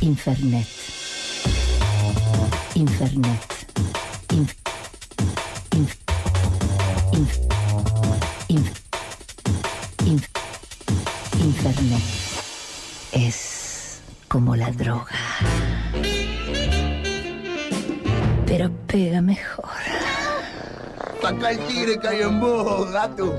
Infernet. Infernet. Inf- inf- inf- inf- inf- Infernet. Es como la droga. Pero pega mejor. Saca el tigre hay en vos, gato.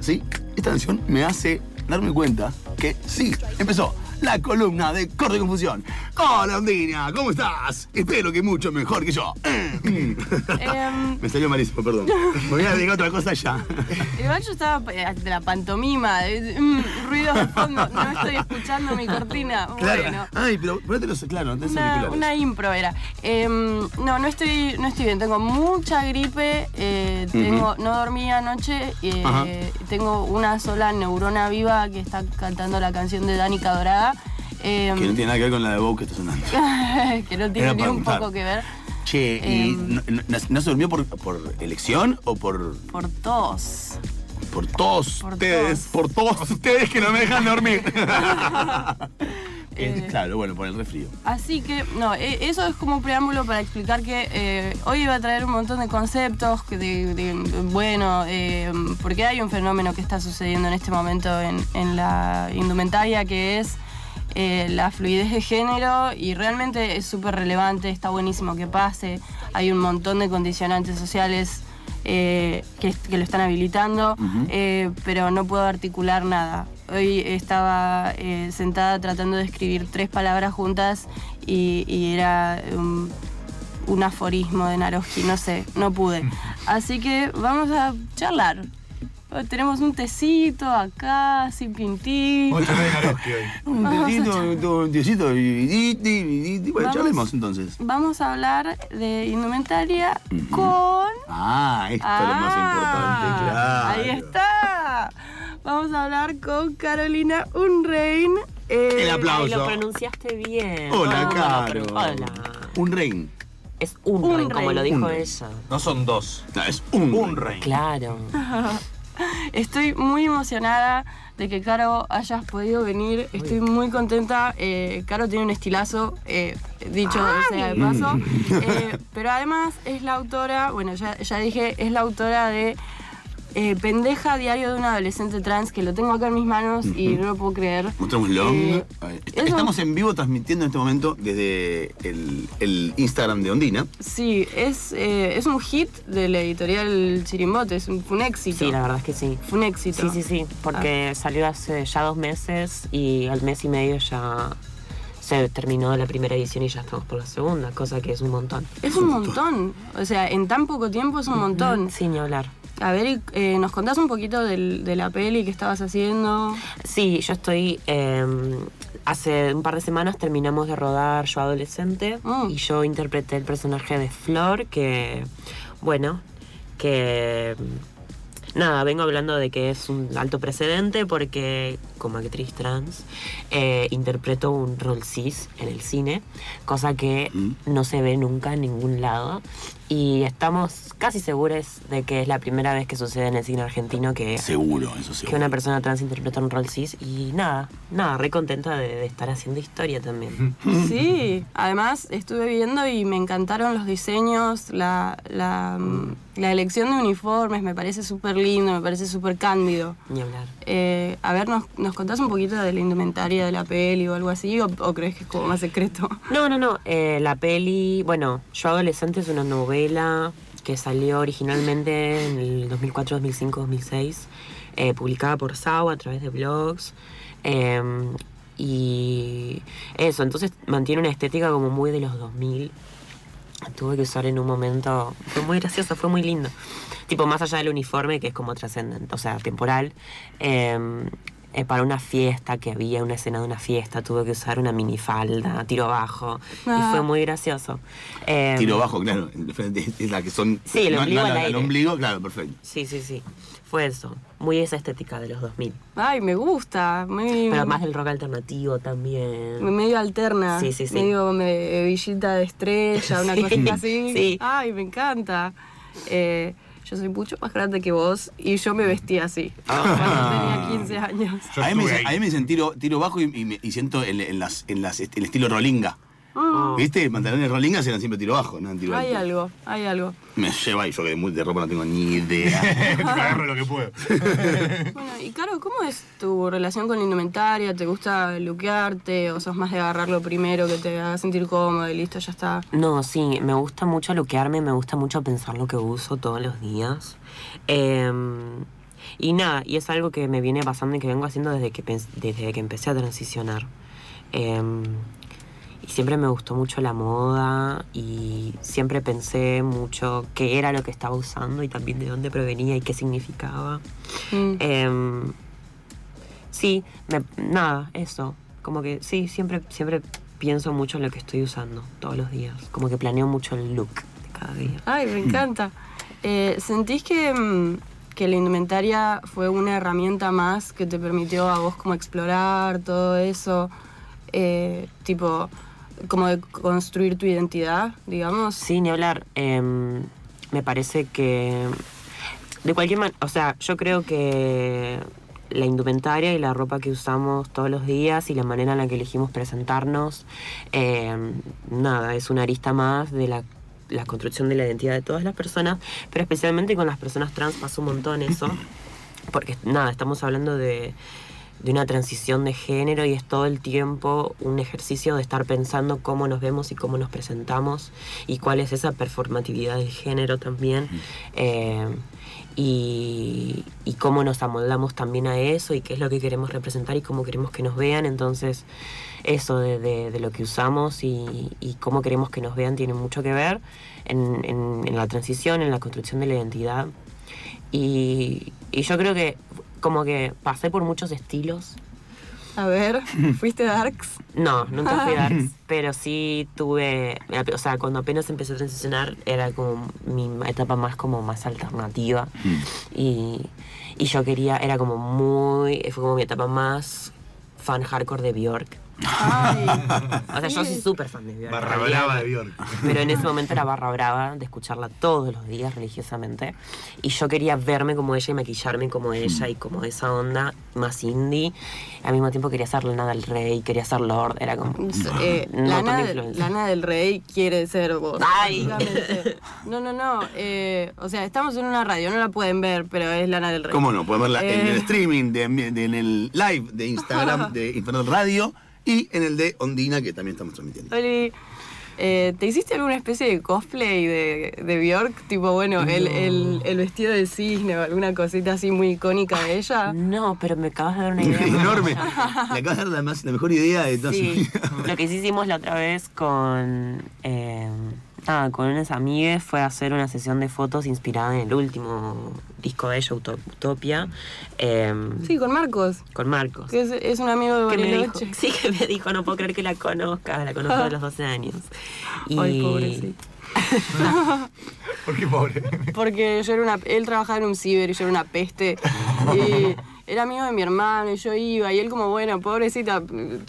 Sí. Esta canción me hace darme cuenta que sí, empezó la columna de Corte Confusión. Hola, Ondina, ¿cómo estás? Espero que mucho mejor que yo. Em, Me salió malísimo, perdón. Me voy a dedicar otra cosa ya. igual yo estaba eh, de la pantomima, de- mm, ruidos de fondo, no estoy escuchando mi cortina. Claro. Bueno. Ay, pero ponete los, claro, Una, una impro era. Em, no, no estoy, no estoy bien. Tengo mucha gripe. eh, tengo, no dormí anoche. eh, tengo una sola neurona viva que está cantando la canción de Danica Dorada. Em, Que no tiene nada que ver con la de Bow que está sonando. que no tiene Era ni un poco que ver. Che, ¿y Em. no, no- no se durmió por, por elección o por, Por tos. por todos Por ustedes? tos. Por todos ustedes que no me dejan dormir. Eh, claro, bueno, por el resfrío. Así que, no, e- eso es como un preámbulo para explicar que eh, hoy iba a traer un montón de conceptos, que de, de- bueno, eh, porque hay un fenómeno que está sucediendo en este momento en, en la indumentaria que es eh, la fluidez de género y realmente es súper relevante, está buenísimo que pase, hay un montón de condicionantes sociales eh, que, que lo están habilitando, eh, pero no puedo articular nada. Hoy estaba sentada tratando de escribir tres palabras juntas y, y era un, un aforismo de Naroski, no sé, no pude. Así que vamos a charlar. Tenemos un tecito acá, sin pintín. Un tecito, un tecito, y- y- y- y- Bueno, Vamos. charlemos entonces. Vamos a hablar de indumentaria con... Ah, esto es lo más importante, claro. Ahí está. Vamos a hablar con Carolina Unrein. eh, El aplauso. Ay, lo pronunciaste bien. Hola, No, Caro. Hola. Un rein. Es un, Un rey, como lo dijo ella. No son dos. No, es un, Un rey. Claro. Estoy muy emocionada de que Caro hayas podido venir. Estoy muy contenta. Eh, Caro tiene un estilazo, eh, dicho sea de paso. Eh, pero además es la autora, bueno, ya, ya dije, es la autora de eh, Pendeja Diario de un Adolescente Trans, que lo tengo acá en mis manos y no lo puedo creer. Mostrémoslo. Eh, Estamos en vivo transmitiendo en este momento desde el, el Instagram de Ondina. Sí, es, eh, es un hit de la editorial Chirimbote, es un, fue un éxito. Sí, la verdad es que sí. Fue un éxito. Sí, sí, sí. Porque salió hace ya dos meses y al mes y medio ya se terminó la primera edición y ya estamos por la segunda, cosa que es un montón. Es un montón. O sea, en tan poco tiempo es un montón. Sin ni hablar. A ver, eh, ¿nos contás un poquito del- de la peli que estabas haciendo? Sí, yo estoy. eh, hace un par de semanas terminamos de rodar Yo Adolescente Mm. y yo interpreté el personaje de Flor, que. Bueno, que. Nada, vengo hablando de que es un alto precedente porque como actriz trans eh, interpreto un rol cis en el cine, cosa que Mm. no se ve nunca en ningún lado. Y estamos casi seguros de que es la primera vez que sucede en el cine argentino que Seguro, eso que una persona trans interpreta un rol cis y nada, nada, re contenta de, de estar haciendo historia también. Sí, además estuve viendo y me encantaron los diseños, la, la, la elección de uniformes, me parece súper lindo, me parece súper cándido. Ni hablar. Eh, a ver, ¿nos, ¿nos contás un poquito de la indumentaria de la peli o algo así? ¿O, o crees que es como más secreto? No, no, no, eh, la peli, bueno, Yo Adolescente es una novela que salió originalmente en el 2004, 2005, 2006, eh, publicada por SAO a través de blogs. eh, y eso, entonces mantiene una estética como muy de los 2000. Tuve que usar en un momento. Fue muy gracioso, fue muy lindo. Tipo, más allá del uniforme, que es como trascendente, o sea, temporal. eh, eh, para una fiesta que había, una escena de una fiesta, tuve que usar una minifalda, tiro bajo. Ah. Y fue muy gracioso. Eh, Tiro bajo, claro. Es la que son. Sí, el ombligo al la- aire. ombligo, claro, perfecto. Sí, sí, sí. Fue eso. Muy esa estética de los 2000. Ay, me gusta. Muy, Pero más del rock alternativo también. medio alterna. Sí, sí, sí. Medio me- villita de estrella, una Sí, cosita así. sí. Ay, me encanta. Eh, yo soy mucho más grande que vos y yo me vestía así. Cuando tenía 15 años. A mí, me, dicen- ahí. a mí me dicen tiro, tiro bajo y, y me- y siento el, en las, en las, el estilo rolinga. Mm, ¿Viste? Pantalones rolingas eran siempre tiro bajo, no tiro hay alto. algo, hay algo. Me lleva y yo que de, muy- de ropa no tengo ni idea. agarro lo que puedo. Bueno, y Caro, ¿cómo es tu relación con la indumentaria? ¿Te gusta luquearte o sos más de agarrarlo primero que te haga sentir cómodo y listo, ya está? No, sí, me gusta mucho luquearme, me gusta mucho pensar lo que uso todos los días. Em, y nada, y es algo que me viene pasando y que vengo haciendo desde que, pens- desde que empecé a transicionar. Em, y siempre me gustó mucho la moda y siempre pensé mucho qué era lo que estaba usando y también de dónde provenía y qué significaba. Mm. Em, sí, me- nada, eso. Como que sí, siempre, siempre pienso mucho en lo que estoy usando todos los días. Como que planeo mucho el look de cada día. Ay, me encanta. Eh, ¿Sentís que, mm, que la indumentaria fue una herramienta más que te permitió a vos como explorar todo eso? Eh, tipo, como de construir tu identidad, digamos. Sí, ni hablar. Em, me parece que. De cualquier manera. O sea, yo creo que la indumentaria y la ropa que usamos todos los días y la manera en la que elegimos presentarnos, em, nada, es una arista más de la, la construcción de la identidad de todas las personas, pero especialmente con las personas trans pasa un montón eso. Porque nada, estamos hablando de, de una transición de género y es todo el tiempo un ejercicio de estar pensando cómo nos vemos y cómo nos presentamos y cuál es esa performatividad del género también. Eh, y, y cómo nos amoldamos también a eso y qué es lo que queremos representar y cómo queremos que nos vean. Entonces, eso de, de- de lo que usamos y, y cómo queremos que nos vean tiene mucho que ver en, en- en la transición, en la construcción de la identidad. Y, y yo creo que como que pasé por muchos estilos. A ver, ¿fuiste darks? No, nunca fui darks, pero sí tuve, o sea, cuando apenas empecé a transicionar era como mi etapa más como más alternativa y, y yo quería, era como muy, fue como mi etapa más fan hardcore de Bjork. Ay, O sea, yo soy súper fan de Bjork. Barra brava de Bjork. Pero en ese momento era barra brava de escucharla todos los días religiosamente. Y yo quería verme como ella y maquillarme como ella y como esa onda más indie. Al mismo tiempo quería ser Lana del Rey, quería ser Lord. Era como. Eh, un montón Lana, de. Lana del Rey quiere ser vos. Ay. básicamente. No, no, no. eh, o sea, estamos en una radio, no la pueden ver, pero es Lana del Rey. ¿Cómo no? Pueden verla en Eh. el streaming, de, de- en el live de Instagram de Infernal Radio y en el de Ondina, que también estamos transmitiendo. Oli, eh, ¿te hiciste alguna especie de cosplay de, de Bjork? Tipo, bueno, el, el- el vestido de cisne o alguna cosita así muy icónica de ella. No, pero me acabas de dar una idea. Enorme. Le acabas de dar la, más- la mejor idea de toda su Sí, lo que sí hicimos la otra vez con, eh, nada, con unas amigues fue hacer una sesión de fotos inspirada en el último disco de ella, Utop- Utopia, eh, Sí, con Marcos, con Marcos. que es, es un amigo de Que me dijo, Bariloche. sí, que me dijo, no puedo creer que la conozca, la conozco de los 12 años. Y, Ay, pobrecito. ¿Por qué pobre? Porque yo era una, él trabajaba en un ciber y yo era una peste. Y era amigo de mi hermano y yo iba y él como, bueno, pobrecita,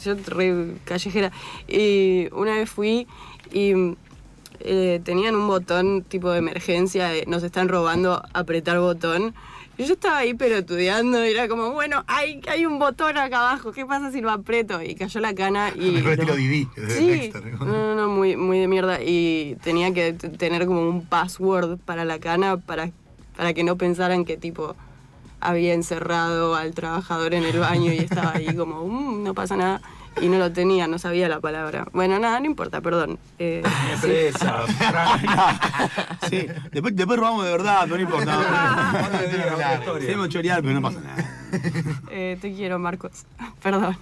yo re callejera. Y una vez fui y eh, tenían un botón tipo de emergencia, de nos están robando, apretar botón. Y yo estaba ahí pelotudeando y era como, bueno, hay, hay un botón acá abajo, ¿qué pasa si lo aprieto? Y cayó la cana y... Estilo Didi, de Sí, no, no, no, muy, muy de mierda. Y tenía que tener como un password para la cana para, para que no pensaran que tipo había encerrado al trabajador en el baño y estaba ahí como, "Mm, no pasa nada. Y no lo tenía, no sabía la palabra. Bueno, nada, no importa, perdón. Eh, Presa. Sí, después, después robamos de verdad, pero no importa. Tenemos chorear, pero no pasa nada. eh, te quiero, Marcos. Perdón.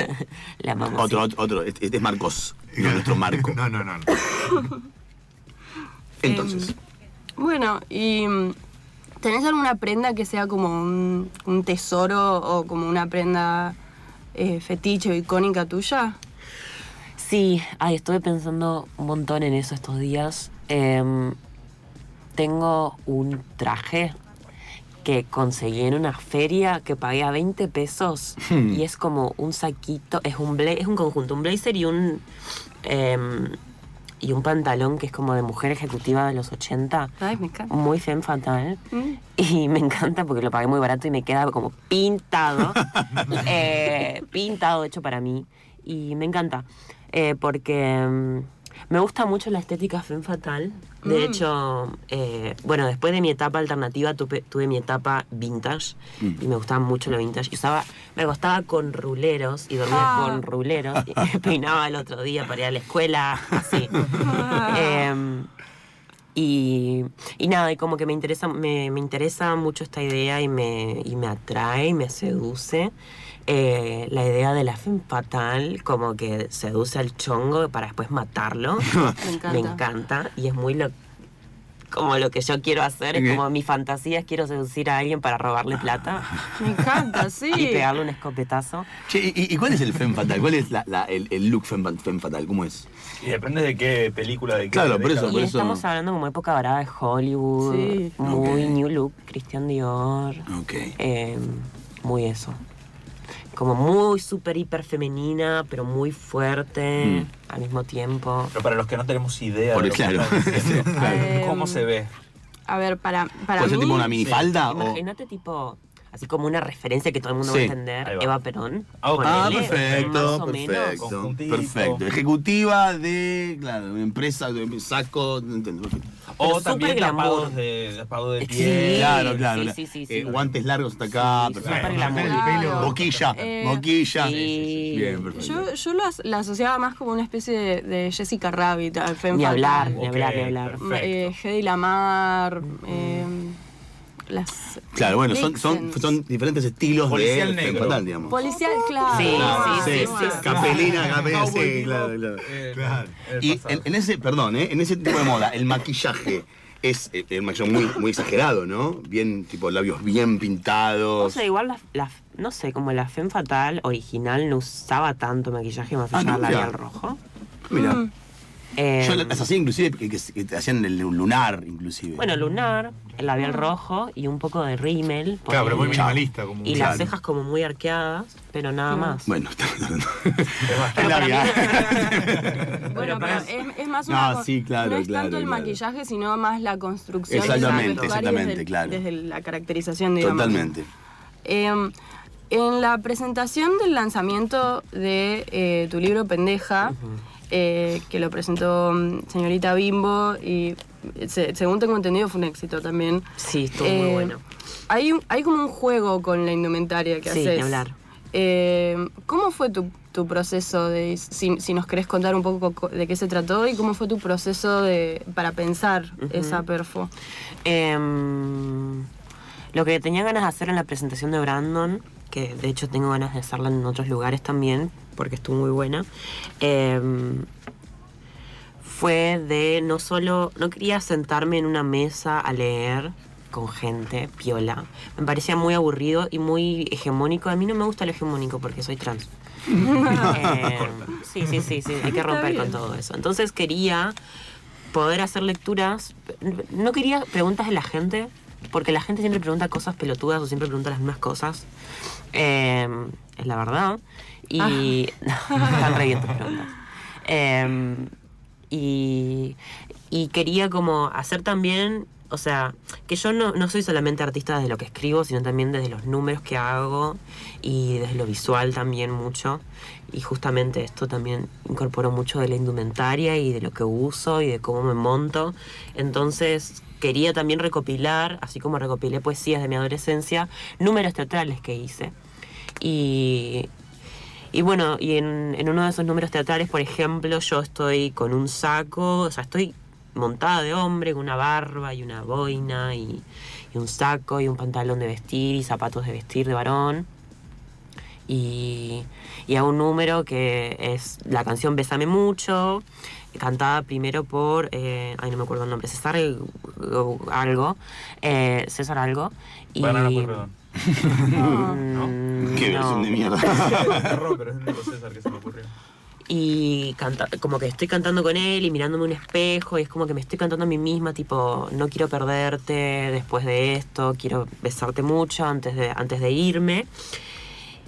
la amamos. Otro, otro, otro. Este, este es Marcos, no nuestro Marco. No, no, no. no. Entonces, Bueno, y mm, ¿Tenés alguna prenda que sea como un, un tesoro o como una prenda eh, fetiche o icónica tuya? Sí, ay, estuve pensando un montón en eso estos días. Em, tengo un traje que conseguí en una feria que pagué a 20 pesos Hmm. y es como un saquito, es un bla- es un conjunto, un blazer y un em, y un pantalón que es como de mujer ejecutiva de los 80, Ay, me encanta. muy femme fatal. Mm. Y me encanta porque lo pagué muy barato y me queda como pintado. eh, pintado, hecho para mí. Y me encanta. eh, porque mm, me gusta mucho la estética femme fatal. De Mm. hecho, eh, bueno, después de mi etapa alternativa tuve, tuve mi etapa vintage. Mm. Y me gustaba mucho lo vintage. Y usaba, me acostaba con ruleros y dormía Ah. con ruleros. Y me peinaba el otro día para ir a la escuela, así. Em, y, y nada, y como que me interesa, me, me interesa mucho esta idea y me, y me atrae y me seduce. Eh, la idea de la femme fatal, como que seduce al chongo para después matarlo. Me encanta. me encanta. Y es muy lo, como lo que yo quiero hacer. Es como mi fantasía es quiero seducir a alguien para robarle plata Me encanta, sí. y pegarle un escopetazo. Che, ¿y, y cuál es el femme fatal? ¿Cuál es la- la- el, el look femme, femme fatal? ¿Cómo es? Y depende de qué película, de qué Claro, por eso, Y estamos hablando como época dorada de Hollywood, Sí. muy. New Look, Christian Dior. Ok. Eh, muy eso. Como muy súper hiper femenina, pero muy fuerte Mm. al mismo tiempo. Pero para los que no tenemos idea Por de el- lo que claro. diciendo. ¿cómo Em, se ve? A ver, para, para ¿Puede ser tipo una minifalda? o... Imagínate tipo, así como una referencia que todo el mundo Sí. va a entender, va. Eva Perón. Ah. Ah, perfecto, perfecto. Ejecutiva de, claro, una empresa, de saco, no entiendo, perfecto. Pero O también tapados de, tapado de Sí. piel. Claro, claro. sí, sí, sí, eh, sí. guantes largos hasta acá, Sí, perfecto. súper glamour. Claro. Boquilla, Eh, boquilla. sí. Bien, perfecto. Yo, yo la asociaba más como una especie de, de Jessica Rabbit, al Ni hablar, ni hablar, ni hablar. Eh, Hedy Lamar, eh, las... Claro, bueno, son, son, diferentes estilos Policial de femme negro. fatal, digamos. Policial, claro. Sí, Ah, sí, sí, sí, sí. Capelina, capelina, Cowboy sí, claro, claro. eh, Claro. Y en, en ese, perdón, ¿eh? en ese tipo de moda, el maquillaje es eh, el maquillaje muy, muy exagerado, ¿no? Bien, tipo labios bien pintados. sé, igual la, la- no sé, como la Femme Fatal original no usaba tanto maquillaje más Ah, allá ¿no? del labial rojo. Mira, Mm. Eh, yo las hacía inclusive que, que- que te hacían el lunar, inclusive. Bueno, lunar, el labial rojo y un poco de rímel. Claro, pero muy minimalista. Como Y Claro. las cejas como muy arqueadas, pero nada más. Bueno, está Es. Bueno, pero es, es más No, una... con- sí, claro, No es claro, tanto el claro. maquillaje, sino más la construcción Exactamente, exactamente, desde, claro. desde la caracterización, digamos. Totalmente. Eh, en la presentación del lanzamiento de eh, tu libro Pendeja, eh, que lo presentó mm, señorita Bimbo y se- según tengo entendido fue un éxito también. Sí, estuvo Eh, muy bueno. Hay, hay como un juego con la indumentaria que Sí, haces. ni hablar. Eh, ¿Cómo fue tu, tu proceso de, si, si nos querés contar un poco co- de qué se trató y cómo fue tu proceso de, para pensar esa perfo? Em, lo que tenía ganas de hacer en la presentación de Brandon, que de hecho tengo ganas de hacerla en otros lugares también, porque estuvo muy buena, em, fue de no solo, no quería sentarme en una mesa a leer con gente, piola. Me parecía muy aburrido y muy hegemónico. A mí no me gusta lo hegemónico porque soy trans. Eh, sí, sí, sí, sí, hay que romper con todo eso. Entonces quería poder hacer lecturas. No quería preguntas de la gente, porque la gente siempre pregunta cosas pelotudas o siempre pregunta las mismas cosas. Eh, es la verdad. Y. están re bien tus preguntas. Eh, y, y quería como hacer también. O sea, que yo no, no soy solamente artista desde lo que escribo, sino también desde los números que hago y desde lo visual también mucho. Y justamente esto también incorporó mucho de la indumentaria y de lo que uso y de cómo me monto. Entonces quería también recopilar, así como recopilé poesías de mi adolescencia, números teatrales que hice. Y, y bueno, y en, en uno de esos números teatrales, por ejemplo, yo estoy con un saco, o sea, estoy montada de hombre, con una barba y una boina y, un saco y un pantalón de vestir y zapatos de vestir de varón. Y, y a un número que es la canción Bésame Mucho, cantada primero por, eh, ay no me acuerdo el nombre, César algo, eh, César algo. Y, Banana Pueyrredón. Mm, Qué no. versión de mierda. Terror, pero es el único César que se me ocurrió. y canta, como que estoy cantando con él y mirándome un espejo y es como que me estoy cantando a mí misma tipo no quiero perderte después de esto quiero besarte mucho antes de antes de irme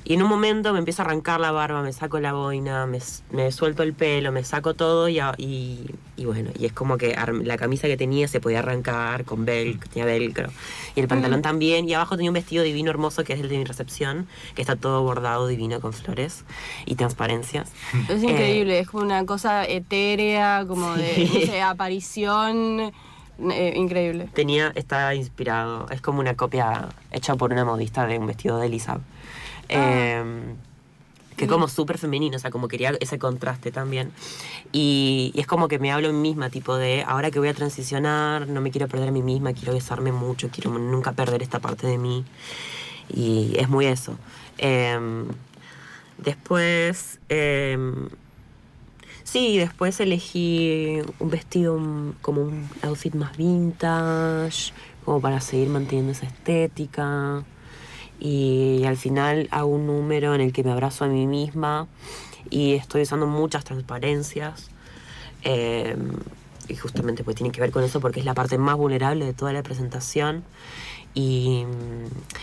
y en un momento me empiezo a arrancar la barba me saco la boina me, me suelto el pelo me saco todo y, y, y bueno y es como que la camisa que tenía se podía arrancar con velcro tenía velcro y el pantalón también y abajo tenía un vestido divino hermoso que es el de mi recepción que está todo bordado divino con flores y transparencias Es increíble, es como una cosa etérea, como de Sí. no sé, aparición. eh, increíble. tenía, está inspirado, es como una copia hecha por una modista de un vestido de Elisa. Eh, que como súper femenino, o sea, como quería ese contraste también. Y, y es como que me hablo mí misma, tipo de, ahora que voy a transicionar, no me quiero perder a mí misma, quiero besarme mucho, quiero nunca perder esta parte de mí. Y es muy eso. Eh, después... eh, Sí, después elegí un vestido mm, como un outfit más vintage, como para seguir manteniendo esa estética. Y al final hago un número en el que me abrazo a mí misma y estoy usando muchas transparencias. Eh, y justamente pues tiene que ver con eso porque es la parte más vulnerable de toda la presentación. Y,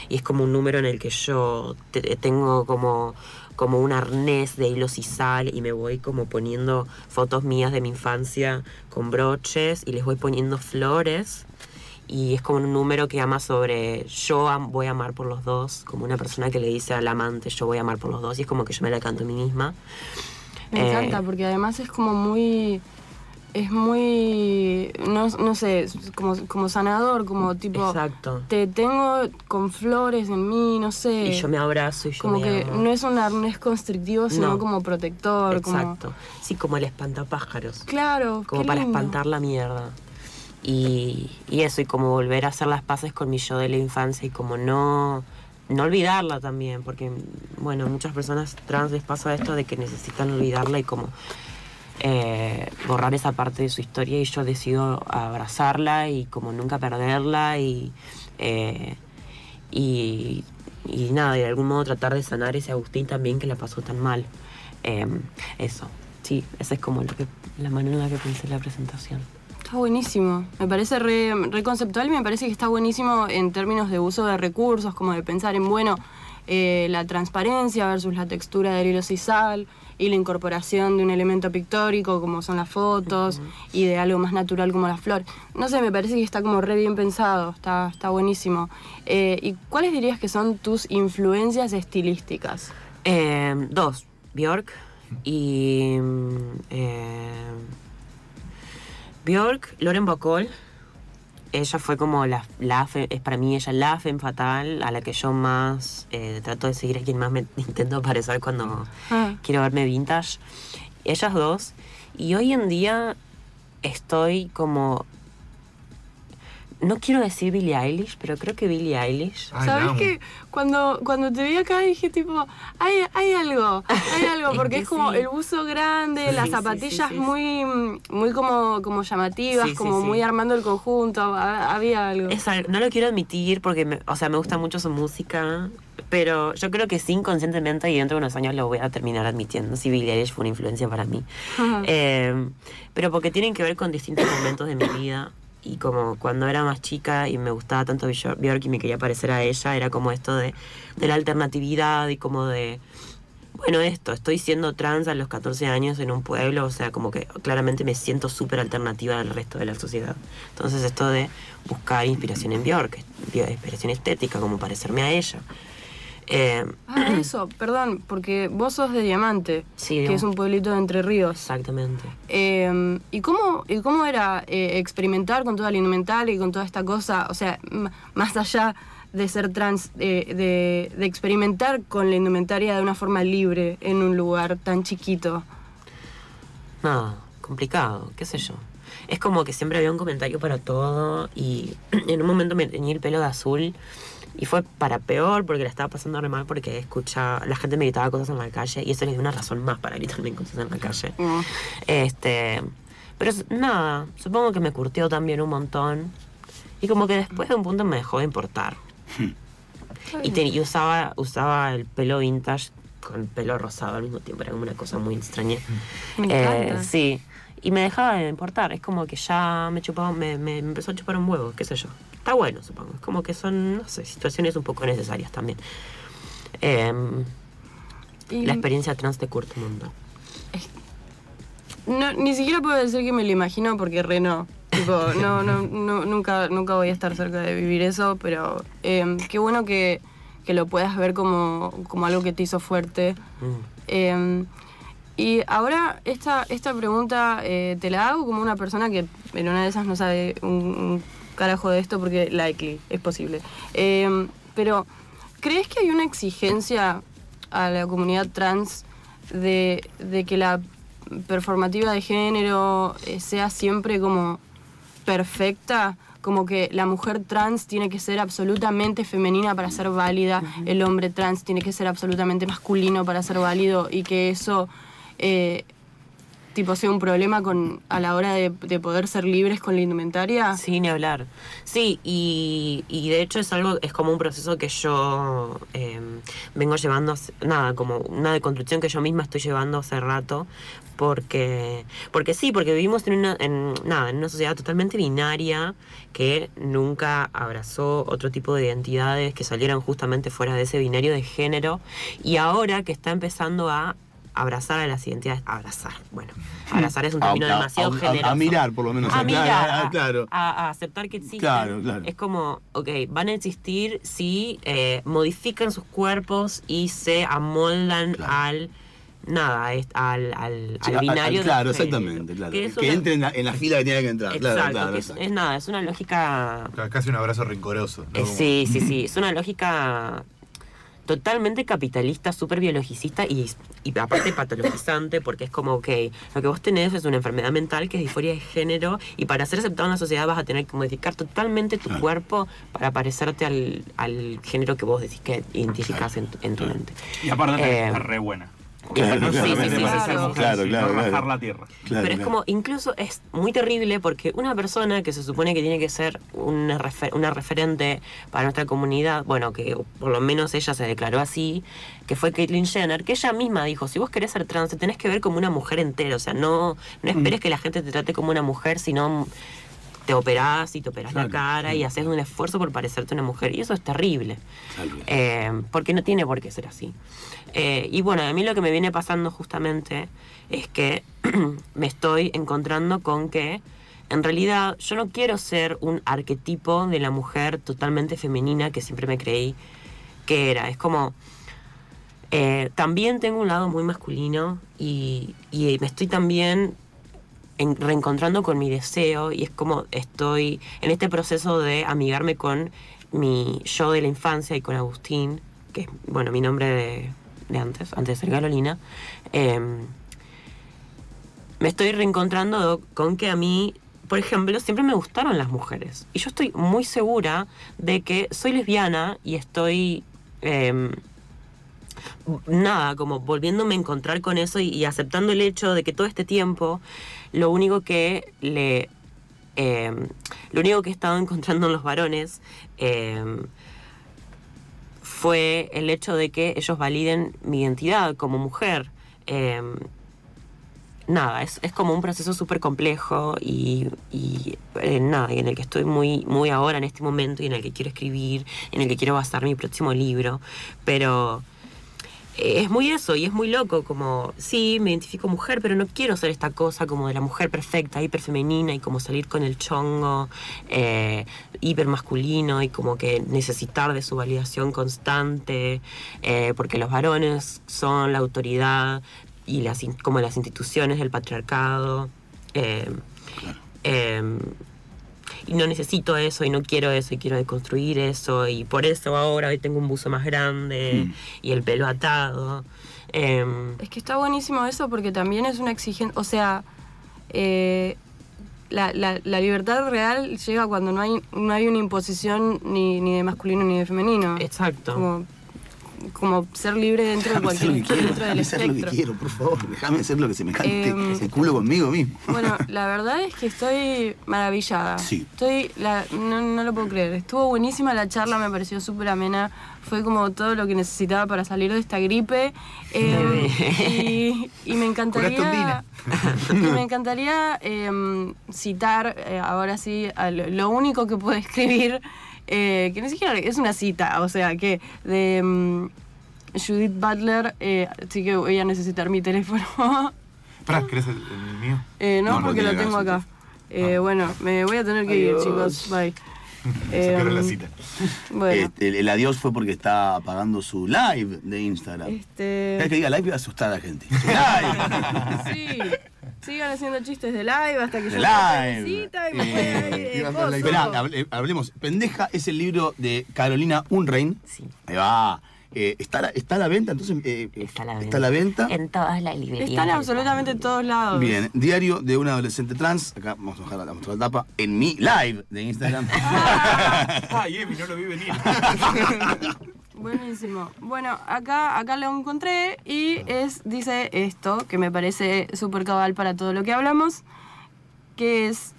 y es como un número en el que yo te- tengo como, como un arnés de hilos y sal y me voy como poniendo fotos mías de mi infancia con broches y les voy poniendo flores. Y es como un número que ama sobre yo am- voy a amar por los dos, como una persona que le dice al amante yo voy a amar por los dos y es como que yo me la canto a mí misma. Me Eh, encanta porque además es como muy. Es muy. No, no sé, como, como sanador, como tipo. Exacto. Te tengo con flores en mí, no sé. Y yo me abrazo y yo Como me que amo. no es un arnés constrictivo, sino No. como protector. Como, Exacto. Sí, como el espantapájaros. claro. como para lindo. espantar la mierda. Y, eso, y como volver a hacer las paces con mi yo de la infancia y como no, no olvidarla también, porque, bueno, muchas personas trans les pasa esto de que necesitan olvidarla y como eh, borrar esa parte de su historia y yo decido abrazarla y como nunca perderla y, eh, y, y nada, de algún modo tratar de sanar ese Agustín también que la pasó tan mal. Eh, eso, sí, esa es como lo que, la manera en la que pensé la presentación. Está buenísimo. Me parece re, re conceptual y me parece que está buenísimo en términos de uso de recursos, como de pensar en, bueno, eh, la transparencia versus la textura del hilo sisal y la incorporación de un elemento pictórico como son las fotos y de algo más natural como la flor. No sé, me parece que está como re bien pensado, está, está buenísimo. Eh, ¿Y cuáles dirías que son tus influencias estilísticas? Eh, dos, Bjork y... Bjork, Lauren Bacall. Ella fue como la, es para mí ella la femme fatal a la que yo más eh, trato de seguir, a quien más me intento parecer cuando Ah. quiero verme vintage. Ellas dos. Y hoy en día estoy como... No quiero decir Billie Eilish, pero creo que Billie Eilish. Ay, ¿Sabes que cuando, cuando te vi acá dije tipo, hay, hay algo, hay algo, Es porque que es como sí. el buzo grande, Sí, las zapatillas sí, sí. muy, muy como, como llamativas, como sí. muy armando el conjunto, ha- había algo. Es no lo quiero admitir porque, me, o sea, me gusta mucho su música, pero yo creo que sí inconscientemente y dentro de unos años lo voy a terminar admitiendo si Billie Eilish fue una influencia para mí. Eh, pero porque tienen que ver con distintos momentos de mi vida y como cuando era más chica y me gustaba tanto Bjor- Björk y me quería parecer a ella, era como esto de, de la alternatividad y como de... Bueno, esto, estoy siendo trans a los 14 años en un pueblo, o sea, como que claramente me siento súper alternativa del resto de la sociedad. Entonces esto de buscar inspiración en Björk, inspiración estética, como parecerme a ella. Eh, Ah, eso, perdón, porque vos sos de Diamante, Sí, que digamos. es un pueblito de Entre Ríos. exactamente. Eh, ¿y, cómo, ¿Y cómo era eh, experimentar con toda la indumentaria y con toda esta cosa? O sea, más allá de ser trans, eh, de, de experimentar con la indumentaria de una forma libre en un lugar tan chiquito. Nada, complicado, qué sé yo. Es como que siempre había un comentario para todo y en un momento me teñí el pelo de azul y fue para peor porque la estaba pasando re mal porque escuchaba, la gente me gritaba cosas en la calle y eso le dio una razón más para gritarme cosas en la calle. Mm. Este, pero nada, supongo que me curtió también un montón. Y como que después de un punto me dejó de importar. Y, te- y usaba, usaba el pelo vintage con el pelo rosado al mismo tiempo. Era como una cosa muy extraña. Me Eh, encanta. sí. Y me dejaba de importar. Es como que ya me chupaba, me, me empezó a chupar un huevo, qué sé yo. Está bueno, supongo. Es como que son, no sé, situaciones un poco necesarias también. Em, Y la experiencia trans de curto mundo. no, ni siquiera puedo decir que me lo imagino porque re no. Tipo, no, no, no, nunca, nunca voy a estar cerca de vivir eso, pero eh, qué bueno que, que lo puedas ver como, como algo que te hizo fuerte. Mm. Eh, y ahora esta, esta pregunta eh, te la hago como una persona que en una de esas no sabe un, un carajo de esto porque likely, es posible. Eh, pero, ¿crees que hay una exigencia a la comunidad trans de, de que la performativa de género eh, sea siempre como perfecta? Como que la mujer trans tiene que ser absolutamente femenina para ser válida, el hombre trans tiene que ser absolutamente masculino para ser válido y que eso eh, tipo sea un problema con a la hora de, de poder ser libres con la indumentaria. Sí, ni hablar. Sí, y, y de hecho es algo, es como un proceso que yo eh, vengo llevando, nada, como una deconstrucción que yo misma estoy llevando hace rato, porque, porque sí, porque vivimos en una, en, nada, en una sociedad totalmente binaria que nunca abrazó otro tipo de identidades que salieran justamente fuera de ese binario de género, y ahora que está empezando a abrazar a las identidades, abrazar, bueno, abrazar es un término a- demasiado a- a- generoso. a mirar, por lo menos. A mirar, ah, a- claro. a, a aceptar que existen. Claro, claro. Es como, ok, van a existir si eh, modifican sus cuerpos y se amoldan Claro. al. Nada, es- al, al, Sí, al binario. de claro, exactamente, claro. Que Que, una- entre en la, en la fila que tiene que entrar. Exacto, claro, claro, que es, exacto. es nada, es una lógica. Ca- Casi un abrazo rencoroso. ¿no? eh, sí, sí, sí. Es una lógica totalmente capitalista, súper biologicista y, y aparte patologizante, porque es como, ok, lo que vos tenés es una enfermedad mental que es disforia de género y para ser aceptado en la sociedad vas a tener que modificar totalmente tu Claro. cuerpo para parecerte al, al género que vos decís que identificás en, tu- en tu Claro. mente. Y aparte Eh, está re buena. Claro, no claro, solamente claro, claro. Claro, la tierra. Claro, Pero es claro. como, incluso es muy terrible porque una persona que se supone que tiene que ser una, refer- una referente para nuestra comunidad, bueno, que por lo menos ella se declaró así, que fue Caitlyn Jenner, que ella misma dijo, si vos querés ser trans, te tenés que ver como una mujer entera, o sea, no, no esperes que la gente te trate como una mujer, sino te operás y te operás la Claro, cara y claro. haces un esfuerzo por parecerte una mujer, y eso es terrible. Eh, porque no tiene por qué ser así. Eh, y bueno, a mí lo que me viene pasando justamente es que me estoy encontrando con que en realidad yo no quiero ser un arquetipo de la mujer totalmente femenina que siempre me creí que era. Es como... eh, también tengo un lado muy masculino y, y me estoy también en- reencontrando con mi deseo y es como estoy en este proceso de amigarme con mi yo de la infancia y con Agustín, que es, bueno, mi nombre de, de antes, antes de ser Carolina. Em, me estoy reencontrando con que a mí, por ejemplo, siempre me gustaron las mujeres. Y yo estoy muy segura de que soy lesbiana y estoy... em, nada, como volviéndome a encontrar con eso y aceptando el hecho de que todo este tiempo lo único que le eh, lo único que he estado encontrando en los varones eh, fue el hecho de que ellos validen mi identidad como mujer. Eh, nada, es, es como un proceso súper complejo y, nada, y en el que estoy muy, muy ahora en este momento y en el que quiero escribir, en el que quiero basar mi próximo libro. Pero es muy eso y es muy loco, como, sí, me identifico mujer, pero no quiero ser esta cosa como de la mujer perfecta, hiperfemenina y como salir con el chongo eh, hipermasculino y como que necesitar de su validación constante, eh, porque los varones son la autoridad y las, como las instituciones del patriarcado. eh, em, y no necesito eso y no quiero eso y quiero deconstruir eso y por eso ahora hoy tengo un buzo más grande Mm. y el pelo atado. Em, Es que está buenísimo eso porque también es una exigencia, o sea, eh, la, la- la libertad real llega cuando no hay, no hay una imposición ni, ni de masculino ni de femenino. exacto. Como como ser libre dentro de hacer cualquier lo que quiero, dentro del hacer lo que espectro. quiero, por favor. Déjame hacer lo que se me cante Em, ese culo conmigo mismo. Bueno, la verdad es que estoy maravillada. Sí. Estoy, la- no, no lo puedo creer. Estuvo buenísima la charla, me pareció súper amena. Fue como todo lo que necesitaba para salir de esta gripe. Eh, y, y me encantaría, y me encantaría em, citar eh, ahora sí a lo, lo único que puedo escribir, eh, que ni siquiera es una cita, o sea, que de em, Judith Butler, eh, así que voy a necesitar mi teléfono. Pará, ¿querés el, el mío? Eh, no, No, no porque lo tengo acá. Eh, Bueno, me voy a tener que ir, chicos. Bye. Sacaron la cita. Bueno, Este, el, adiós fue porque está apagando su live de Instagram. Cada vez que este. diga live voy a asustar a la gente. Live. Sí, sigan haciendo chistes de live hasta que De yo live. y me Eh, eh. Esperá, hable- hablemos. Pendeja es el libro de Carolina Unrein. Sí. Ahí va. Eh, ¿está, a la- ¿Está a la venta? Entonces, eh, Está a la ¿Está a la venta? En todas las librerías. Están absolutamente en todos lados. Bien, diario de un adolescente trans. Acá vamos a bajar la, mostrar la tapa. En mi live de Instagram. Ay, Emi, no lo vi venir. Buenísimo. Bueno, acá, acá lo encontré y es, dice esto, que me parece súper cabal para todo lo que hablamos, que es,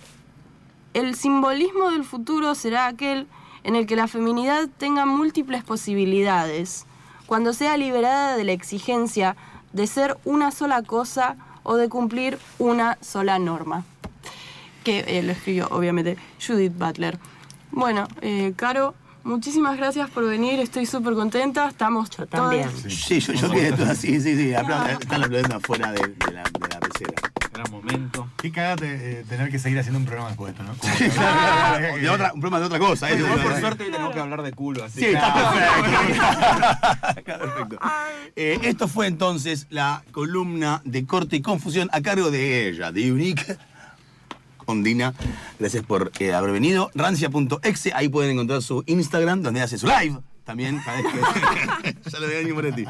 el simbolismo del futuro será aquel en el que la feminidad tenga múltiples posibilidades, cuando sea liberada de la exigencia de ser una sola cosa o de cumplir una sola norma. Que eh, lo escribió, obviamente, Judith Butler. Bueno, eh, Caro, muchísimas gracias por venir, estoy súper contenta, estamos Yo también. todas- Sí, yo, yo quedé todo así, sí, sí. apla- Están aplaudiendo afuera de, de la, de la pecera. Gran momento. Qué cagada eh, tener que seguir haciendo un programa después de esto, ¿no? Como que- De otra, un problema de otra cosa. eso Igual por suerte hoy tenemos que hablar de culo, así Sí, que- está perfecto. Está perfecto. Eh, esto fue entonces la columna de corte y confusión a cargo de ella, de Unique. Ondina, gracias por eh, haber venido. Rancia.exe, ahí pueden encontrar su Instagram, donde hace su live también. que- ya lo veo por ti.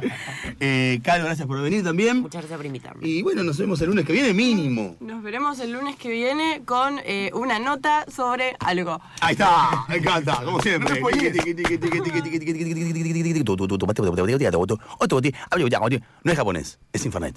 Eh, Caro, gracias por venir también. Muchas gracias por invitarme. Y bueno, nos vemos el lunes que viene, mínimo. Nos veremos el lunes que viene con eh, una nota sobre algo. Ahí está, me encanta, como siempre. No es japonés, es Infernet.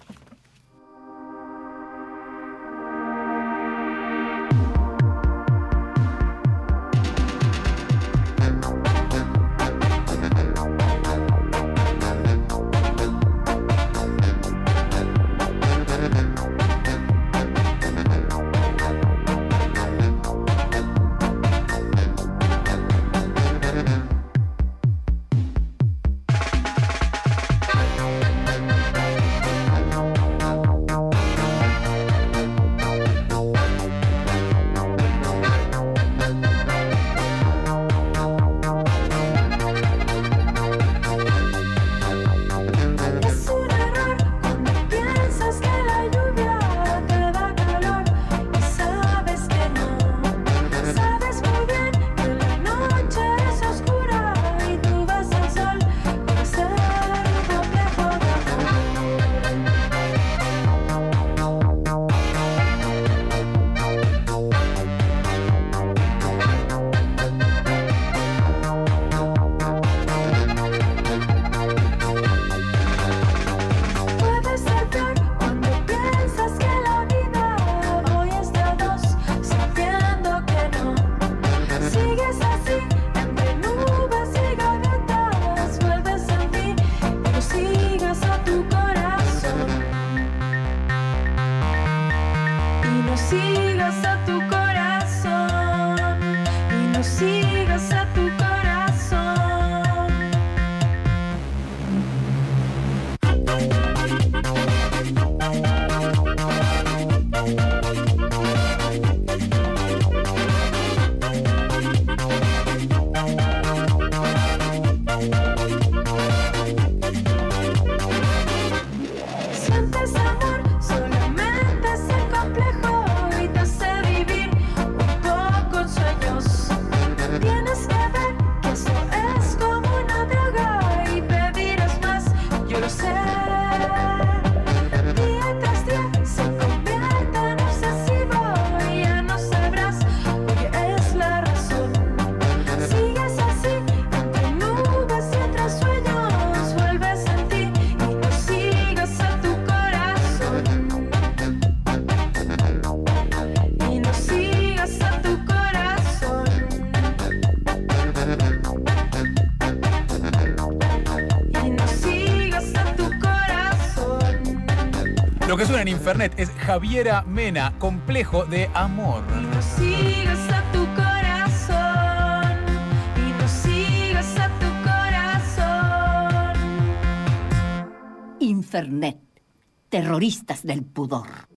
Infernet es Javiera Mena, complejo de amor. Y no sigas a tu corazón. Y no sigas a tu corazón. Infernet. Terroristas del pudor.